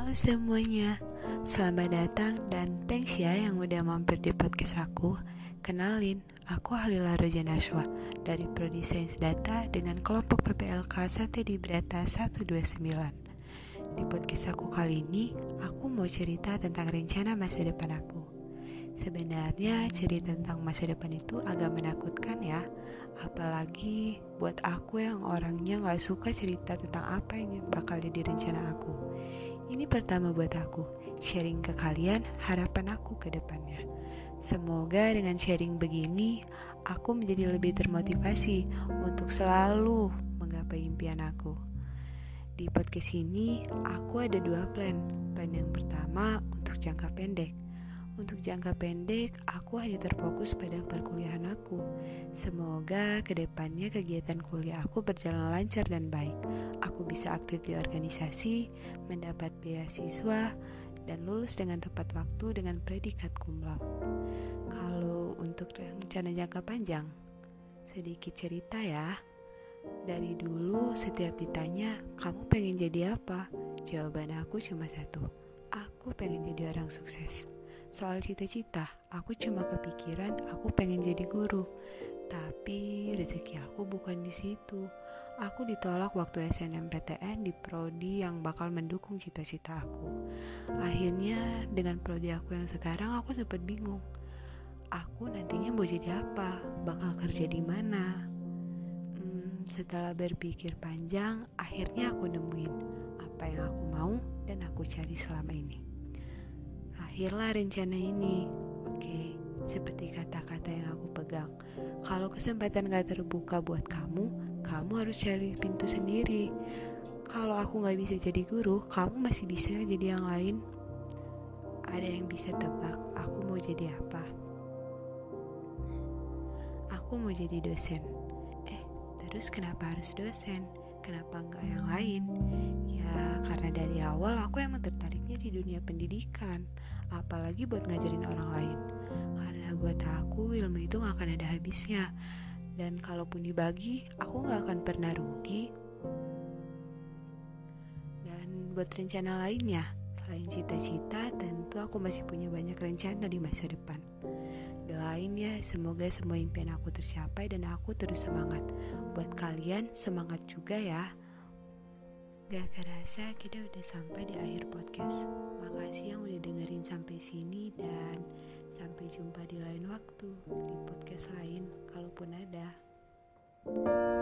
Halo semuanya, selamat datang dan thanks ya yang udah mampir di podcast aku. Kenalin, aku Halila Rojanaswa dari Prodi Data dengan kelompok PPLK Sate di Brata 129. Di podcast aku kali ini, aku mau cerita tentang rencana masa depan aku. Sebenarnya cerita tentang masa depan itu agak menakutkan ya Apalagi buat aku yang orangnya gak suka cerita tentang apa yang bakal jadi rencana aku Ini pertama buat aku, sharing ke kalian harapan aku ke depannya Semoga dengan sharing begini, aku menjadi lebih termotivasi untuk selalu menggapai impian aku di podcast ini, aku ada dua plan. Plan yang pertama untuk jangka pendek, untuk jangka pendek, aku hanya terfokus pada perkuliahan aku. Semoga ke depannya kegiatan kuliah aku berjalan lancar dan baik. Aku bisa aktif di organisasi, mendapat beasiswa, dan lulus dengan tepat waktu dengan predikat cum. Kalau untuk rencana jangka panjang, sedikit cerita ya. Dari dulu setiap ditanya, kamu pengen jadi apa? Jawaban aku cuma satu, aku pengen jadi orang sukses. Soal cita-cita, aku cuma kepikiran aku pengen jadi guru. Tapi rezeki aku bukan di situ. Aku ditolak waktu SNMPTN di prodi yang bakal mendukung cita-cita aku. Akhirnya dengan prodi aku yang sekarang aku sempat bingung. Aku nantinya mau jadi apa? Bakal kerja di mana? Hmm, setelah berpikir panjang, akhirnya aku nemuin apa yang aku mau dan aku cari selama ini lahirlah rencana ini. Oke, seperti kata-kata yang aku pegang. Kalau kesempatan gak terbuka buat kamu, kamu harus cari pintu sendiri. Kalau aku gak bisa jadi guru, kamu masih bisa jadi yang lain. Ada yang bisa tebak aku mau jadi apa? Aku mau jadi dosen. Eh, terus kenapa harus dosen? Kenapa enggak yang lain? Karena dari awal aku emang tertariknya di dunia pendidikan apalagi buat ngajarin orang lain. Karena buat aku ilmu itu gak akan ada habisnya. Dan kalaupun dibagi, aku gak akan pernah rugi. Dan buat rencana lainnya, selain cita-cita, tentu aku masih punya banyak rencana di masa depan. Doain ya, semoga semua impian aku tercapai dan aku terus semangat. Buat kalian, semangat juga ya. Gak kerasa kita udah sampai di akhir podcast. Makasih yang udah dengerin sampai sini dan sampai jumpa di lain waktu di podcast lain kalaupun ada. thank you